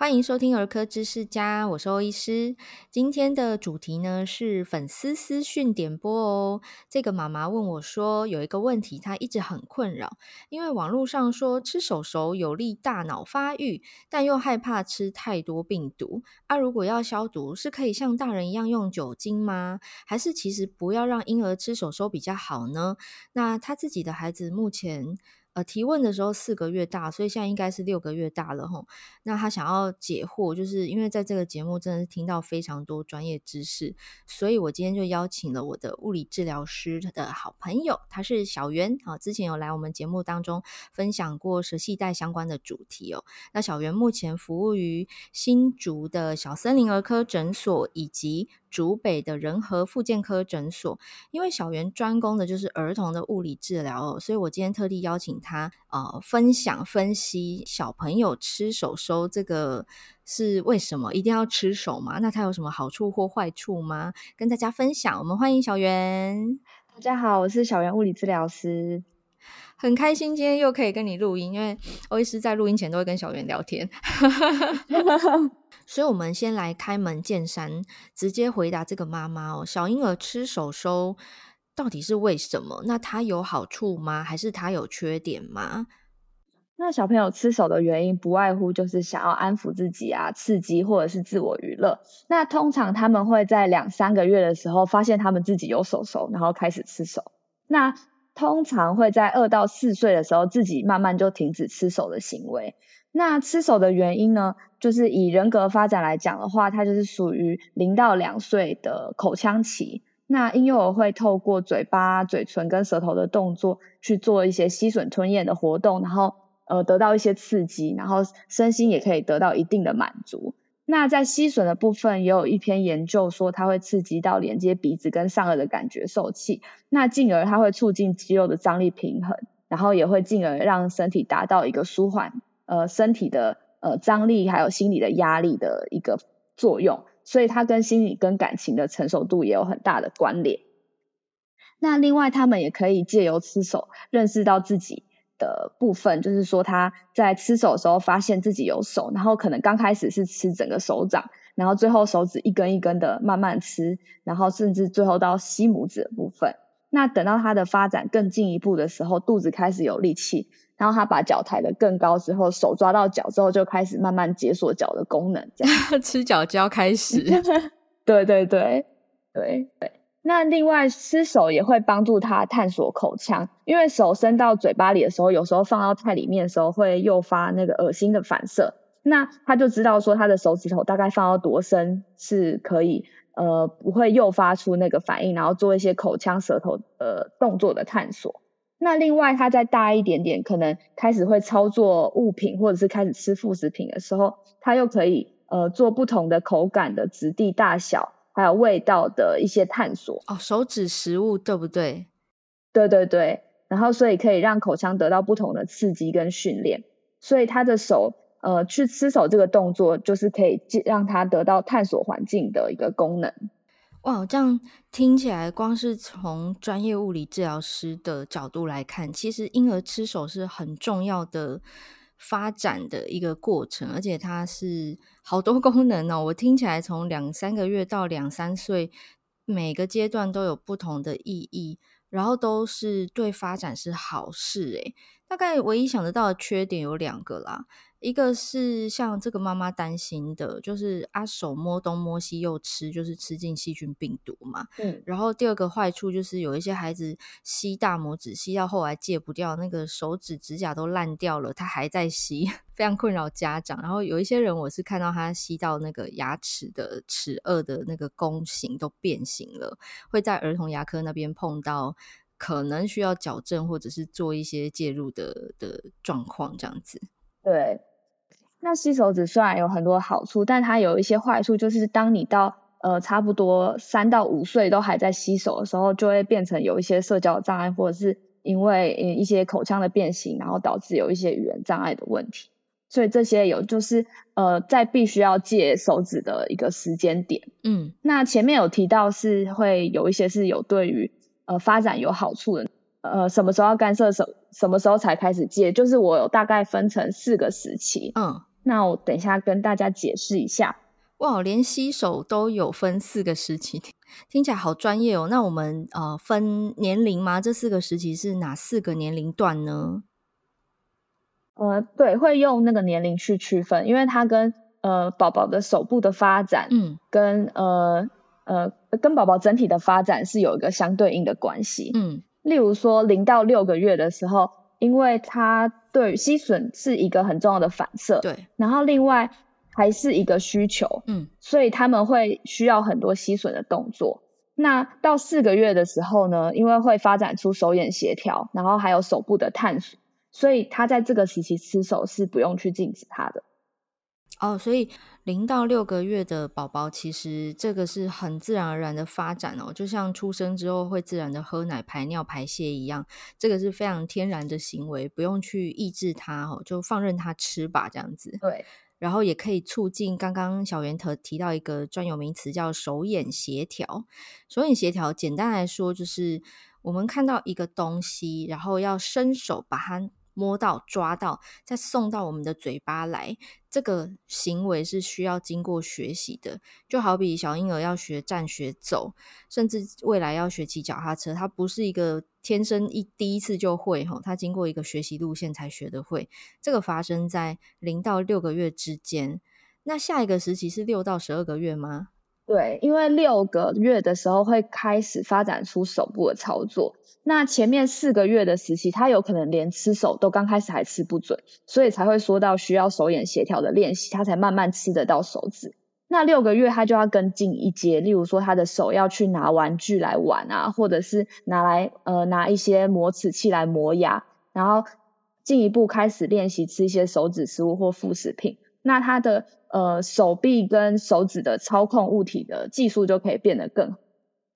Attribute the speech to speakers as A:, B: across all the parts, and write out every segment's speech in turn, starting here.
A: 欢迎收听儿科知识家，我是欧医师。今天的主题呢是粉丝私讯点播哦。这个妈妈问我说，有一个问题，她一直很困扰，因为网络上说吃手手有利大脑发育，但又害怕吃太多病毒。啊，如果要消毒，是可以像大人一样用酒精吗？还是其实不要让婴儿吃手手比较好呢？那她自己的孩子目前。呃，提问的时候四个月大，所以现在应该是六个月大了吼。那他想要解惑，就是因为在这个节目真的是听到非常多专业知识，所以我今天就邀请了我的物理治疗师的好朋友，他是小袁啊，之前有来我们节目当中分享过舌系带相关的主题哦。那小袁目前服务于新竹的小森林儿科诊所以及竹北的仁和复健科诊所，因为小袁专攻的就是儿童的物理治疗，所以我今天特地邀请他呃分享分析小朋友吃手手这个是为什么一定要吃手吗？那它有什么好处或坏处吗？跟大家分享。我们欢迎小袁。
B: 大家好，我是小袁物理治疗师，
A: 很开心今天又可以跟你录音，因为欧医师在录音前都会跟小袁聊天。所以，我们先来开门见山，直接回答这个妈妈哦。小婴儿吃手手到底是为什么？那它有好处吗？还是它有缺点吗？
B: 那小朋友吃手的原因，不外乎就是想要安抚自己啊，刺激或者是自我娱乐。那通常他们会在两三个月的时候发现他们自己有手手，然后开始吃手。那通常会在二到四岁的时候，自己慢慢就停止吃手的行为。那吃手的原因呢，就是以人格发展来讲的话，它就是属于零到两岁的口腔期。那婴幼儿会透过嘴巴、嘴唇跟舌头的动作去做一些吸吮吞咽的活动，然后呃得到一些刺激，然后身心也可以得到一定的满足。那在吸吮的部分，也有一篇研究说，它会刺激到连接鼻子跟上颚的感觉受器，那进而它会促进肌肉的张力平衡，然后也会进而让身体达到一个舒缓。呃，身体的呃张力还有心理的压力的一个作用，所以它跟心理跟感情的成熟度也有很大的关联。那另外，他们也可以借由吃手认识到自己的部分，就是说他在吃手的时候发现自己有手，然后可能刚开始是吃整个手掌，然后最后手指一根一根的慢慢吃，然后甚至最后到吸拇指的部分。那等到他的发展更进一步的时候，肚子开始有力气。然后他把脚抬得更高之后，手抓到脚之后，就开始慢慢解锁脚的功能，这样
A: 吃脚就要开始。
B: 对 对对对对。那另外吃手也会帮助他探索口腔，因为手伸到嘴巴里的时候，有时候放到太里面的时候会诱发那个恶心的反射。那他就知道说他的手指头大概放到多深是可以呃不会诱发出那个反应，然后做一些口腔舌头呃动作的探索。那另外，他再大一点点，可能开始会操作物品，或者是开始吃副食品的时候，他又可以呃做不同的口感的质地大小，还有味道的一些探索。
A: 哦，手指食物对不对？
B: 对对对，然后所以可以让口腔得到不同的刺激跟训练，所以他的手呃去吃手这个动作，就是可以让他得到探索环境的一个功能。
A: 哇，这样听起来，光是从专业物理治疗师的角度来看，其实婴儿吃手是很重要的发展的一个过程，而且它是好多 功能哦。我听起来，从两三个月到两三岁，每个阶段都有不同的意义，然后都是对发展是好事诶。大概唯一想得到的缺点有两个啦。一个是像这个妈妈担心的，就是阿手摸东摸西又吃，就是吃进细菌病毒嘛。嗯。然后第二个坏处就是有一些孩子吸大拇指吸到后来戒不掉，那个手指指甲都烂掉了，他还在吸，非常困扰家长。然后有一些人我是看到他吸到那个牙齿的齿颚的那个弓形都变形了，会在儿童牙科那边碰到，可能需要矫正或者是做一些介入的的状况这样子。
B: 对。那吸手指虽然有很多好处，但它有一些坏处，就是当你到呃差不多三到五岁都还在吸手的时候，就会变成有一些社交障碍，或者是因为一些口腔的变形，然后导致有一些语言障碍的问题。所以这些有就是呃在必须要戒手指的一个时间点。嗯，那前面有提到是会有一些是有对于呃发展有好处的。呃，什么时候要干涉？什什么时候才开始戒？就是我有大概分成四个时期。嗯，那我等一下跟大家解释一下。
A: 哇，连洗手都有分四个时期，听起来好专业哦。那我们呃分年龄吗？这四个时期是哪四个年龄段呢？
B: 呃，对，会用那个年龄去区分，因为它跟呃宝宝的手部的发展，嗯，跟呃呃跟宝宝整体的发展是有一个相对应的关系，嗯。例如说零到六个月的时候，因为它对吸吮是一个很重要的反射，
A: 对，
B: 然后另外。还是一个需求，嗯，所以他们会需要很多吸吮的动作。那到四个月的时候呢，因为会发展出手眼协调，然后还有手部的探索，所以他在这个时期吃手是不用去禁止他的。
A: 哦，所以零到六个月的宝宝，其实这个是很自然而然的发展哦，就像出生之后会自然的喝奶、排尿、排泄一样，这个是非常天然的行为，不用去抑制它哦，就放任它吃吧，这样子。
B: 对。
A: 然后也可以促进刚刚小圆头提到一个专有名词叫手眼协调。手眼协调简单来说就是我们看到一个东西，然后要伸手把它。摸到、抓到，再送到我们的嘴巴来，这个行为是需要经过学习的。就好比小婴儿要学站、学走，甚至未来要学骑脚踏车，它不是一个天生一第一次就会哈，它经过一个学习路线才学得会。这个发生在零到六个月之间。那下一个时期是六到十二个月吗？
B: 对，因为六个月的时候会开始发展出手部的操作。那前面四个月的时期，他有可能连吃手都刚开始还吃不准，所以才会说到需要手眼协调的练习，他才慢慢吃得到手指。那六个月他就要更进一阶，例如说他的手要去拿玩具来玩啊，或者是拿来呃拿一些磨齿器来磨牙，然后进一步开始练习吃一些手指食物或副食品。那他的呃手臂跟手指的操控物体的技术就可以变得更好。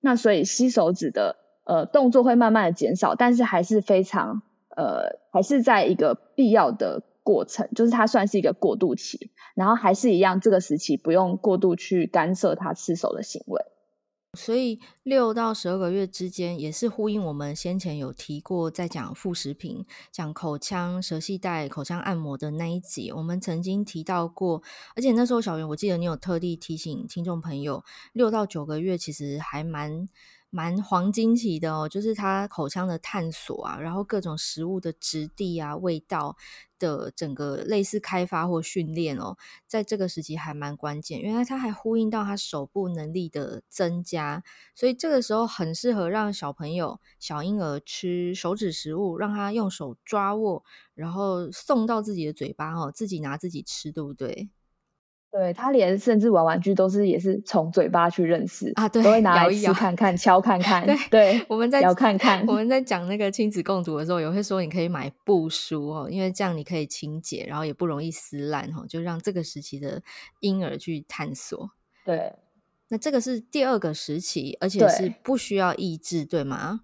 B: 那所以吸手指的呃动作会慢慢的减少，但是还是非常呃还是在一个必要的过程，就是它算是一个过渡期，然后还是一样这个时期不用过度去干涉他吃手的行为。
A: 所以六到十二个月之间，也是呼应我们先前有提过，在讲副食品、讲口腔、舌系带、口腔按摩的那一集，我们曾经提到过。而且那时候小圆，我记得你有特地提醒听众朋友，六到九个月其实还蛮。蛮黄金期的哦，就是他口腔的探索啊，然后各种食物的质地啊、味道的整个类似开发或训练哦，在这个时期还蛮关键。原来他还呼应到他手部能力的增加，所以这个时候很适合让小朋友、小婴儿吃手指食物，让他用手抓握，然后送到自己的嘴巴哦，自己拿自己吃，对不对？
B: 对，他连甚至玩玩具都是也是从嘴巴去认识
A: 啊，对，
B: 都会拿来吃看看、摇摇敲看看。对，对
A: 我们在
B: 摇看看。
A: 我们在讲那个亲子共读的时候，也会说你可以买布书哦，因为这样你可以清洁，然后也不容易撕烂哦，就让这个时期的婴儿去探索。
B: 对，
A: 那这个是第二个时期，而且是不需要抑制，对，对吗？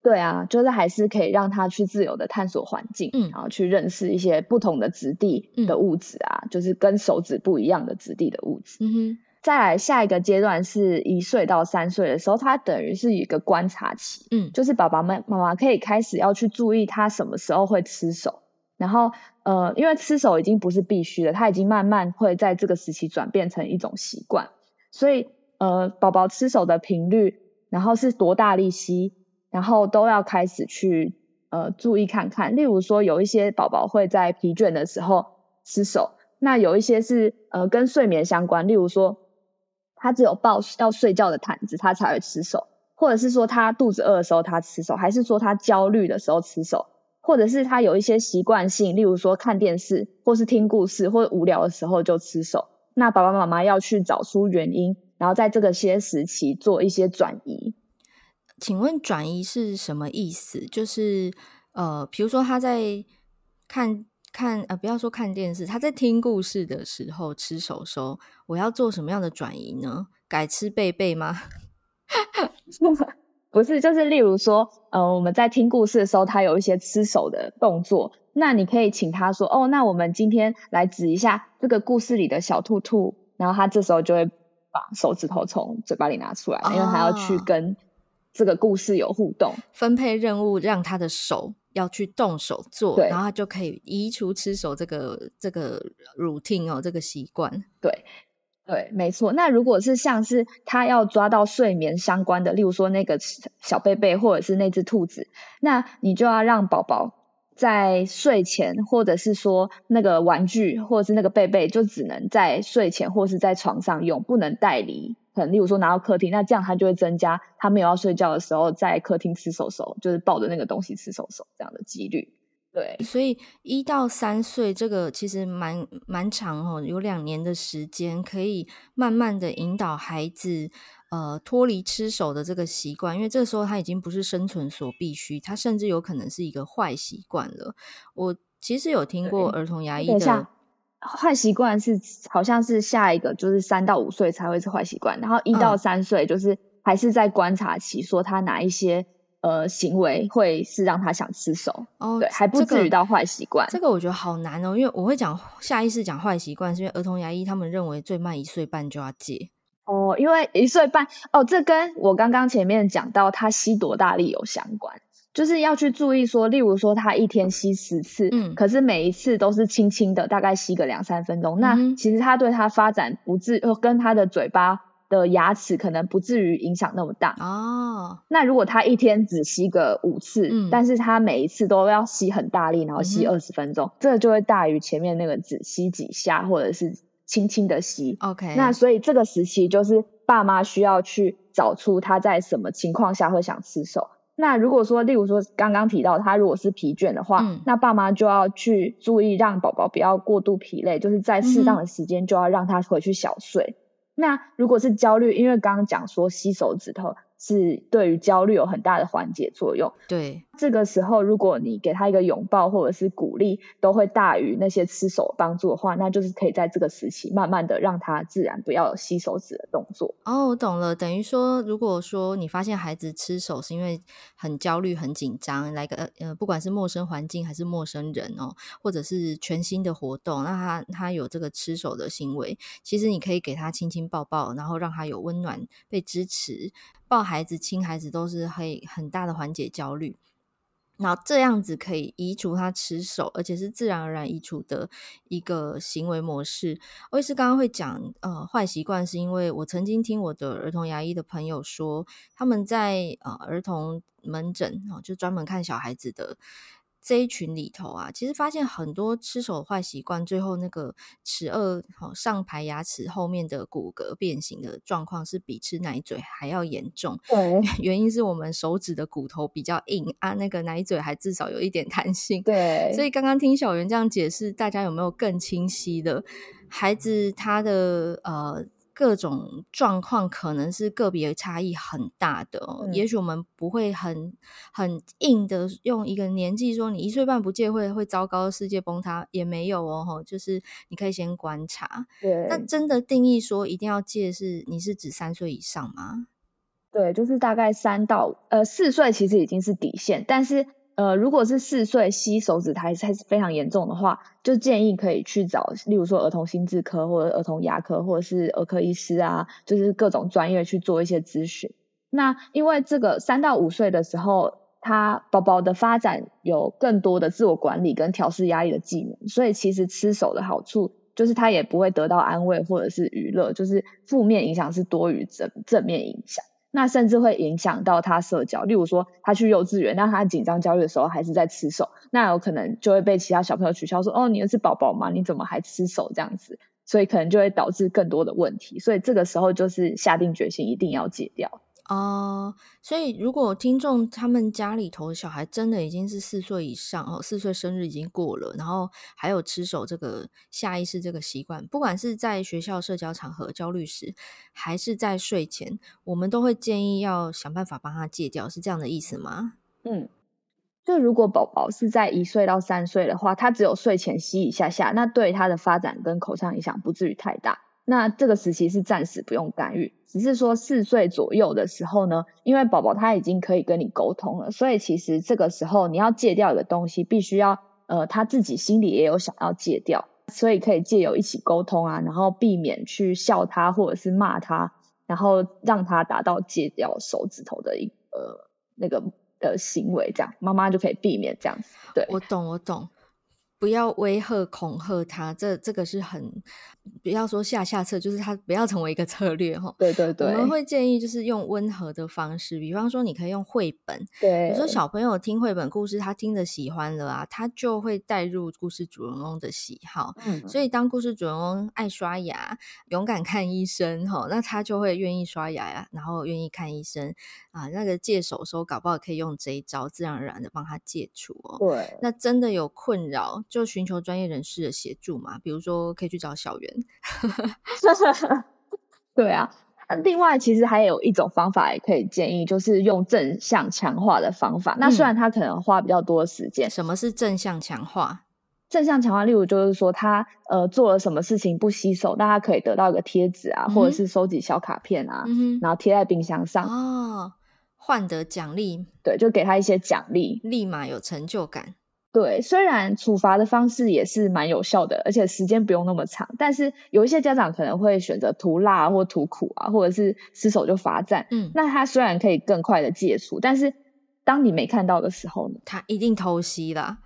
B: 对啊，就是还是可以让他去自由的探索环境，嗯，然后去认识一些不同的质地的物质啊，嗯、就是跟手指不一样的质地的物质。嗯哼，再来下一个阶段是一岁到三岁的时候，他等于是一个观察期，嗯，就是爸爸妈妈妈可以开始要去注意他什么时候会吃手，然后呃，因为吃手已经不是必须的，他已经慢慢会在这个时期转变成一种习惯，所以呃，宝宝吃手的频率，然后是多大力吸。然后都要开始去呃注意看看，例如说有一些宝宝会在疲倦的时候吃手，那有一些是呃跟睡眠相关，例如说他只有抱要睡觉的毯子他才会吃手，或者是说他肚子饿的时候他吃手，还是说他焦虑的时候吃手，或者是他有一些习惯性，例如说看电视或是听故事或者无聊的时候就吃手，那爸爸妈妈要去找出原因，然后在这个些时期做一些转移。
A: 请问转移是什么意思？就是呃，比如说他在看看呃，不要说看电视，他在听故事的时候吃手手，我要做什么样的转移呢？改吃贝贝吗？
B: 不是，就是例如说，呃，我们在听故事的时候，他有一些吃手的动作，那你可以请他说，哦，那我们今天来指一下这个故事里的小兔兔，然后他这时候就会把手指头从嘴巴里拿出来，哦，因为他要去跟。这个故事有互动，
A: 分配任务，让他的手要去动手做，然后他就可以移除吃手这个这个 routine 哦，这个习惯。
B: 对。对，没错。那如果是像是他要抓到睡眠相关的，例如说那个小贝贝或者是那只兔子，那你就要让宝宝在睡前，或者是说那个玩具或者是那个贝贝，就只能在睡前或是在床上用，不能带离。可能例如说拿到客厅，那这样他就会增加他没有要睡觉的时候在客厅吃手手，就是抱着那个东西吃手手这样的几率。对，
A: 所以一到三岁这个其实蛮蛮长哦，有两年的时间可以慢慢的引导孩子呃脱离吃手的这个习惯，因为这个时候他已经不是生存所必须，他甚至有可能是一个坏习惯了。我其实有听过儿童牙医的，
B: 坏习惯是好像是下一个就是三到五岁才会是坏习惯，然后一到三岁就是还是在观察期，说他哪一些。呃，行为会是让他想吃手哦，对，还不至于到坏习惯，
A: 这个。这个我觉得好难哦，因为我会讲下意识讲坏习惯，是因为儿童牙医他们认为最慢一岁半就要戒
B: 哦，因为一岁半哦，这跟我刚刚前面讲到他吸多大力有相关，就是要去注意说，例如说他一天吸十次，嗯，可是每一次都是轻轻的，大概吸个两三分钟，嗯、那其实他对他发展不至跟他的嘴巴。的牙齿可能不至于影响那么大哦。那如果他一天只吸个五次，嗯，但是他每一次都要吸很大力，然后吸二十分钟，嗯、这个就会大于前面那个只吸几下或者是轻轻的吸。OK，那所以这个时期就是爸妈需要去找出他在什么情况下会想吃手。那如果说，例如说刚刚提到他如果是疲倦的话，嗯、那爸妈就要去注意让宝宝不要过度疲累，就是在适当的时间就要让他回去小睡。那如果是焦虑，因为刚刚讲说吸手指头是对于焦虑有很大的缓解作用。对，这个时候如果你给他一个拥抱或者是鼓励，都会大于那些吃手帮助的话，那就是可以在这个时期慢慢的让他自然不要有吸手指的动作。
A: 哦，我懂了，等于说，如果说你发现孩子吃手是因为很焦虑、很紧张，来个呃，不管是陌生环境还是陌生人哦，或者是全新的活动，那他他有这个吃手的行为，其实你可以给他亲亲抱抱，然后让他有温暖被支持。抱孩子、亲孩子都是很很大的缓解焦虑，然后这样子可以移除他吃手，而且是自然而然移除的一个行为模式。我也是刚刚会讲，呃，坏习惯是因为我曾经听我的儿童牙医的朋友说，他们在呃儿童门诊，就专门看小孩子的。这一群里头啊，其实发现很多吃手坏习惯，最后那个齿顎上排牙齿后面的骨骼变形的状况，是比吃奶嘴还要严重。对，原因是我们手指的骨头比较硬啊，那个奶嘴还至少有一点弹性。对，所以刚刚听小袁这样解释，大家有没有更清晰的？孩子他的呃。各种状况可能是个别差异很大的哦，嗯、也许我们不会很很硬的用一个年纪说你一岁半不戒会会糟糕，世界崩塌也没有哦，就是你可以先观察。对，那真的定义说一定要戒是你是指三岁以上吗？
B: 对，就是大概三到呃四岁其实已经是底线，但是。呃，如果是四岁吸手指还是还是非常严重的话，就建议可以去找，例如说儿童心智科或者儿童牙科或者是儿科医师啊，就是各种专业去做一些咨询。那因为这个三到五岁的时候，他宝宝的发展有更多的自我管理跟调试压力的技能，所以其实吃手的好处就是他也不会得到安慰或者是娱乐，就是负面影响是多于正正面影响。那甚至会影响到他社交，例如说他去幼稚园，那他紧张焦虑的时候还是在吃手，那有可能就会被其他小朋友取笑说：“哦，你是宝宝吗？你怎么还吃手？”这样子，所以可能就会导致更多的问题。所以这个时候就是下定决心一定要戒掉。
A: 哦所以如果听众他们家里头的小孩真的已经是四岁以上哦，四岁生日已经过了，然后还有吃手这个下意识这个习惯，不管是在学校社交场合焦虑时，还是在睡前，我们都会建议要想办法帮他戒掉，是这样的意思吗？
B: 嗯，就如果宝宝是在一岁到三岁的话，他只有睡前吸一下下，那对他的发展跟口腔影响不至于太大。那这个时期是暂时不用干预，只是说四岁左右的时候呢，因为宝宝他已经可以跟你沟通了，所以其实这个时候你要戒掉一个东西，必须要呃他自己心里也有想要戒掉，所以可以借由一起沟通啊，然后避免去笑他或者是骂他，然后让他达到戒掉手指头的一个那个的行为，这样妈妈就可以避免这样子。对，
A: 我懂，我懂。不要威吓恐吓他，这这个是很不要说下下策，就是他不要成为一个策略哈。
B: 对对对，
A: 我们会建议就是用温和的方式，比方说你可以用绘本。
B: 对，
A: 有时候小朋友听绘本故事，他听得喜欢了啊，他就会带入故事主人公的喜好。嗯，所以当故事主人公爱刷牙、勇敢看医生哈，那他就会愿意刷牙呀，然后愿意看医生啊。那个戒手手搞不好可以用这一招，自然而然的帮他戒除哦。
B: 对，
A: 那真的有困扰。就寻求专业人士的协助嘛，比如说可以去找小圆。
B: 对啊，另外其实还有一种方法也可以建议，就是用正向强化的方法。嗯、那虽然他可能花比较多的时间。
A: 什么是正向强化？
B: 正向强化，例如就是说他呃做了什么事情不洗手，大家可以得到一个贴纸啊，嗯、或者是收集小卡片啊，嗯、然后贴在冰箱上
A: 哦，换得奖励。
B: 对，就给他一些奖励，
A: 立马有成就感。
B: 对，虽然处罚的方式也是蛮有效的，而且时间不用那么长，但是有一些家长可能会选择涂辣或涂苦啊，或者是失手就罚站。嗯，那他虽然可以更快的戒除，但是当你没看到的时候呢，
A: 他一定偷吸啦。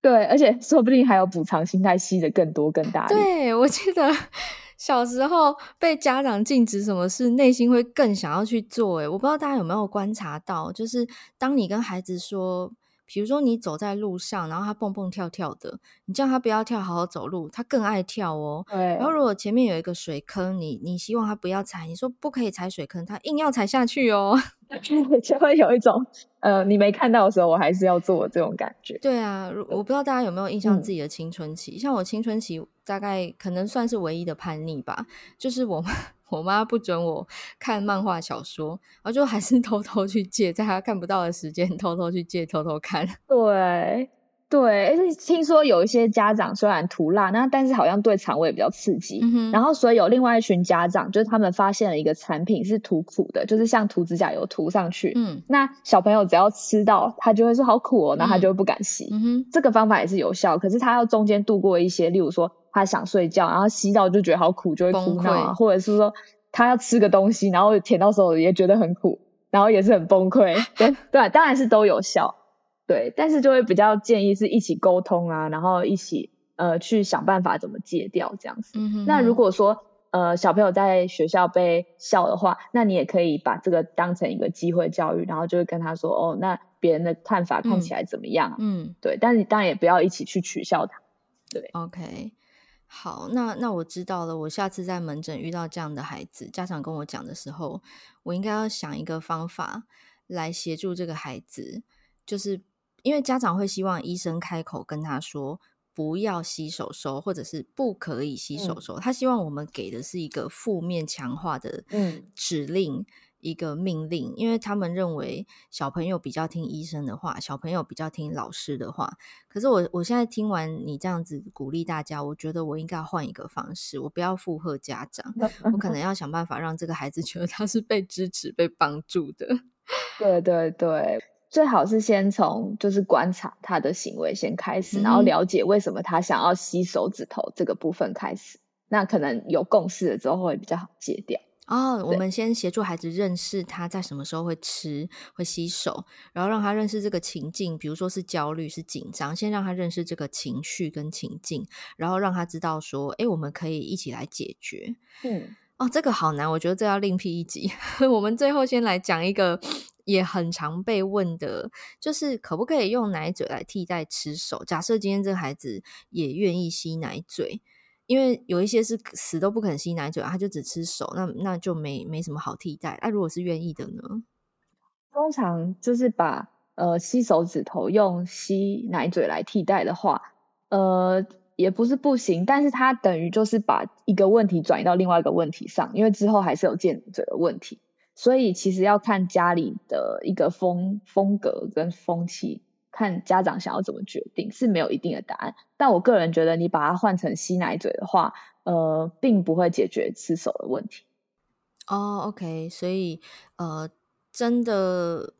B: 对，而且说不定还有补偿心态，吸的更多更大力。
A: 对，我记得 小时候被家长禁止什么事，内心会更想要去做。诶，我不知道大家有没有观察到，就是当你跟孩子说。比如说你走在路上，然后他蹦蹦跳跳的，你叫他不要跳，好好走路，他更爱跳哦。对。然后如果前面有一个水坑，你你希望他不要踩，你说不可以踩水坑，他硬要踩下去哦。
B: 就会有一种呃，你没看到的时候，我还是要做这种感觉。
A: 对啊，我不知道大家有没有印象自己的青春期，嗯、像我青春期大概可能算是唯一的叛逆吧，就是我们。我妈不准我看漫画小说，然后就还是 偷偷去借，在她看不到的时间偷偷去借，偷偷看。
B: 对对，而且听说有一些家长虽然涂辣，那但是好像对肠胃比较刺激。嗯。然后所以有另外一群家长，就是他们发现了一个产品是涂苦的，就是像涂指甲油涂上去。嗯。那小朋友只要吃到，他就会说好苦哦，那他就会不敢吸。嗯哼。这个方法也是有效，可是他要中间度过一些，例如说。他想睡觉，然后洗澡就觉得好苦，就会哭闹啊，或者是说他要吃个东西，然后舔到手也觉得很苦，然后也是很崩溃。对对，当然是都有效，对，但是就会比较建议是一起沟通啊，然后一起呃去想办法怎么戒掉这样子。嗯哼哼。那如果说呃小朋友在学校被笑的话，那你也可以把这个当成一个机会教育，然后就会跟他说哦，那别人的看法看起来怎么样？嗯，嗯对，但是你当然也不要一起去取笑他。对
A: ，OK。好，那那我知道了。我下次在门诊遇到这样的孩子，家长跟我讲的时候，我应该要想一个方法来协助这个孩子。就是因为家长会希望医生开口跟他说不要洗手手，或者是不可以洗手手。嗯、他希望我们给的是一个负面强化的指令。嗯一个命令，因为他们认为小朋友比较听医生的话，小朋友比较听老师的话。可是我我现在听完你这样子鼓励大家，我觉得我应该要换一个方式，我不要附和家长，我可能 要想办法让这个孩子 觉得他是被支持、被帮助的。
B: 对对对，最好是先从就是观察他的行为先开始，然后了解为什么他想要吸手指头这个部分开始，那可能有共识了之后会比较好戒掉。
A: 哦，我们先协助孩子认识他在什么时候会吃、会洗手，然后让他认识这个情境，比如说是焦虑、是紧张，先让他认识这个情绪跟情境，然后让他知道说，哎，我们可以一起来解决。嗯，哦，这个好难，我觉得这要另辟一集。我们最后先来讲一个也很常被问的，就是可不可以用奶嘴来替代吃手？假设今天这个孩子也愿意吸奶嘴。因为有一些是死都不肯吸奶嘴，他就只吃手，那那就没没什么好替代。那、如果是愿意的呢？
B: 通常就是把呃吸手指头用吸奶嘴来替代的话，呃也不是不行，但是它等于就是把一个问题转移到另外一个问题上，因为之后还是有戒嘴的问题，所以其实要看家里的一个风风格跟风气。看家长想要怎么决定是没有一定的答案，但我个人觉得你把它换成吸奶嘴的话，呃，并不会解决吃手的问题。
A: 哦，OK，所以呃，真的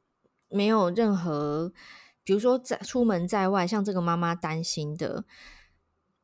A: 没有任何，比如说在出门在外，像这个妈妈担心的，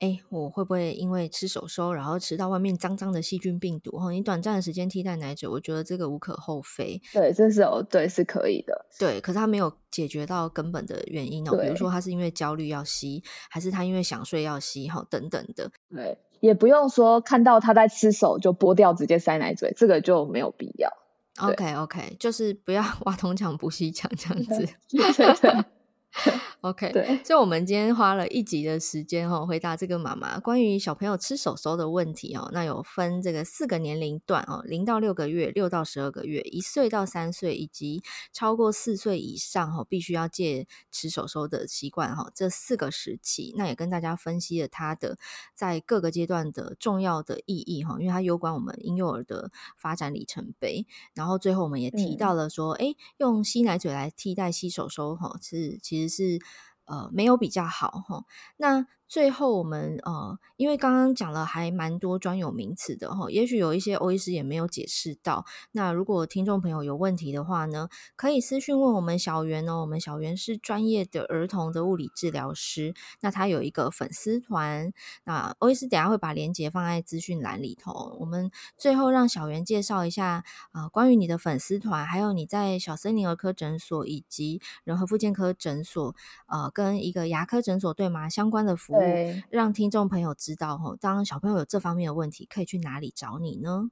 A: 哎，我会不会因为吃手收，然后吃到外面脏脏的细菌病毒？哈，你短暂的时间替代奶嘴，我觉得这个无可厚非。
B: 对，这是哦，对，是可以的。
A: 对，可是他没有解决到根本的原因哦，比如说他是因为焦虑要吸，还是他因为想睡要吸，哈，等等的。
B: 对，也不用说看到他在吃手就剥掉直接塞奶嘴，这个就没有必要。
A: OK OK，就是不要 挖铜墙补西墙这样子。
B: 对 对。
A: OK，
B: 对，
A: 所以我们今天花了一集的时间哈，回答这个妈妈关于小朋友吃手手的问题哦。那有分这个四个年龄段哦，零到六个月、六到十二个月、一岁到三岁，以及超过四岁以上哈，必须要戒吃手手的习惯哈。这四个时期，那也跟大家分析了它的在各个阶段的重要的意义哈，因为它攸关我们婴幼儿的发展里程碑。然后最后我们也提到了说，哎、嗯，用吸奶嘴来替代吸手手哈，是其实是。呃，没有比较好哈。那最后我们呃，因为刚刚讲了还蛮多专有名词的哈，也许有一些欧医师也没有解释到。那如果听众朋友有问题的话呢，可以私讯问我们小袁哦。我们小袁是专业的儿童的物理治疗师，那他有一个粉丝团。那欧医师等下会把链接放在资讯栏里头。我们最后让小袁介绍一下啊、呃，关于你的粉丝团，还有你在小森林儿科诊所以及仁和复健科诊所呃，跟一个牙科诊所对吗？相关的服务。对，让听众朋友知道哈，当小朋友有这方面的问题，可以去哪里找你呢？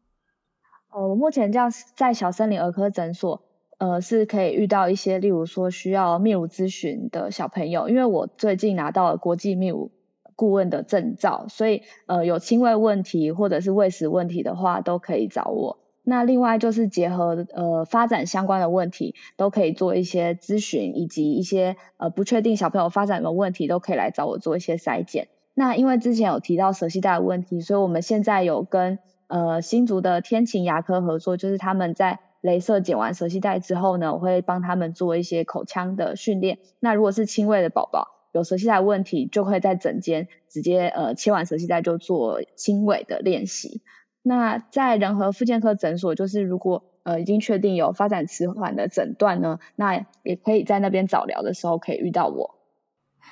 B: 哦，我目前这样在小森林儿科诊所，呃，是可以遇到一些，例如说需要泌乳咨询的小朋友，因为我最近拿到了国际泌乳顾问的证照，所以呃，有轻微问题或者是喂食问题的话，都可以找我。那另外就是结合呃发展相关的问题，都可以做一些咨询，以及一些呃不确定小朋友发展的问题，都可以来找我做一些筛检。那因为之前有提到舌系带的问题，所以我们现在有跟呃新竹的天晴牙科合作，就是他们在镭射剪完舌系带之后呢，我会帮他们做一些口腔的训练。那如果是轻微的宝宝有舌系带问题，就会在诊间直接呃切完舌系带就做轻微的练习。那在仁和复健科诊所，就是如果呃已经确定有发展迟缓的诊断呢，那也可以在那边早疗的时候可以遇到我。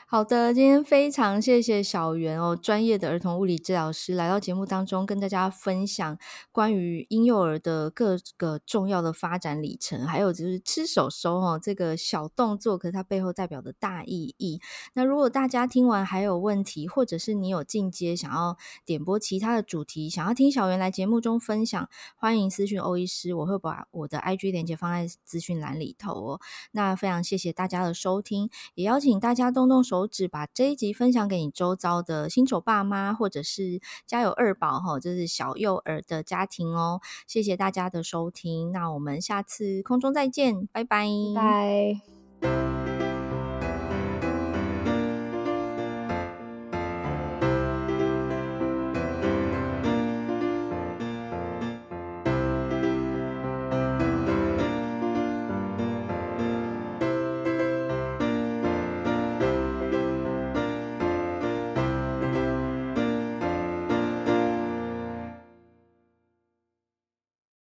A: 好的，今天非常谢谢小袁哦，专业的儿童物理治疗师来到节目当中，跟大家分享关于婴幼儿的各个重要的发展里程，还有就是吃手收哦这个小动作，可是它背后代表的大意义。那如果大家听完还有问题，或者是你有进阶想要点播其他的主题，想要听小袁来节目中分享，欢迎私讯欧医师，我会把我的 IG 连接放在资讯栏里头哦。那非常谢谢大家的收听，也邀请大家动动用。手指把这一集分享给你周遭的新手爸妈，或者是家有二宝哈，就是小幼儿的家庭哦。谢谢大家的收听，那我们下次空中再见，拜拜。
B: 拜。